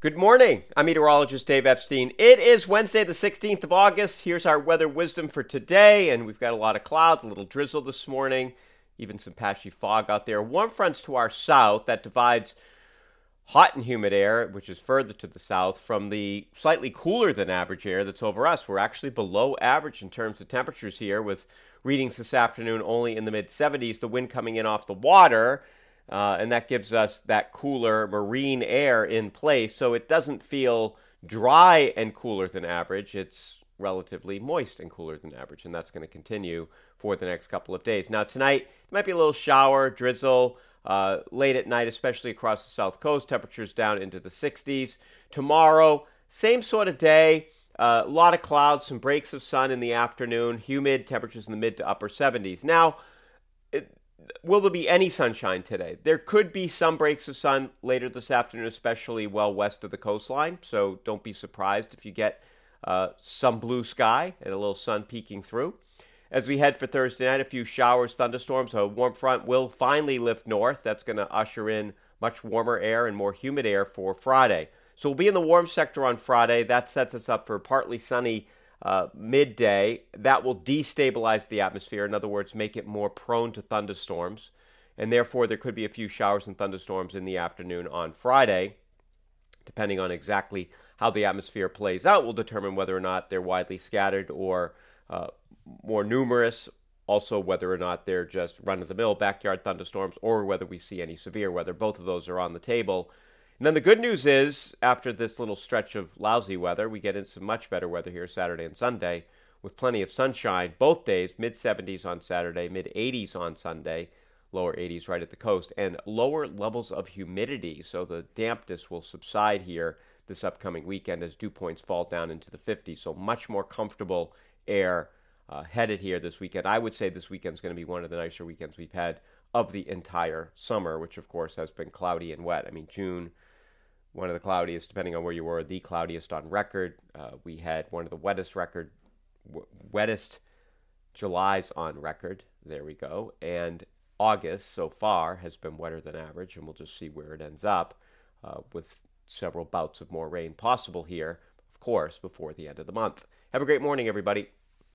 Good morning. I'm meteorologist Dave Epstein. It is Wednesday, the 16th of August. Here's our weather wisdom for today, and we've got a lot of clouds, a little drizzle this morning, even some patchy fog out there. Warm fronts to our south that divides hot and humid air, which is further to the south, from the slightly cooler than average air that's over us. We're actually below average in terms of temperatures here, with readings this afternoon only in the mid 70s. The wind coming in off the water uh, and that gives us that cooler marine air in place. So it doesn't feel dry and cooler than average. It's relatively moist and cooler than average, and that's going to continue for the next couple of days. Now, tonight, might be a little shower, drizzle. Uh, late at night, especially across the south coast, temperatures down into the 60s. Tomorrow, same sort of day, uh, a lot of clouds, some breaks of sun in the afternoon, humid temperatures in the mid to upper 70s. Now, will there be any sunshine today? There could be some breaks of sun later this afternoon, especially well west of the coastline. So don't be surprised if you get uh, some blue sky and a little sun peeking through. As we head for Thursday night, a few showers, thunderstorms. A warm front will finally lift north. That's going to usher in much warmer air and more humid air for Friday. So we'll be in the warm sector on Friday. That sets us up for partly sunny uh, midday, that will destabilize the atmosphere. In other words, make it more prone to thunderstorms. And therefore, there could be a few showers and thunderstorms in the afternoon on Friday. Depending on exactly how the atmosphere plays out, will determine whether or not they're widely scattered or uh, more numerous. Also, whether or not they're just run of the mill backyard thunderstorms or whether we see any severe weather. Both of those are on the table. And then the good news is, after this little stretch of lousy weather, we get into much better weather here Saturday and Sunday with plenty of sunshine both days, mid 70s on Saturday, mid 80s on Sunday, lower 80s right at the coast, and lower levels of humidity. So the dampness will subside here this upcoming weekend as dew points fall down into the 50s. So much more comfortable air uh, headed here this weekend. I would say this weekend's going to be one of the nicer weekends we've had of the entire summer, which of course has been cloudy and wet. I mean, June one of the cloudiest, depending on where you were, the cloudiest on record. Uh, we had one of the wettest record, w- wettest Julys on record. There we go. And August so far has been wetter than average, and we'll just see where it ends up uh, with several bouts of more rain possible here, of course, before the end of the month. Have a great morning, everybody.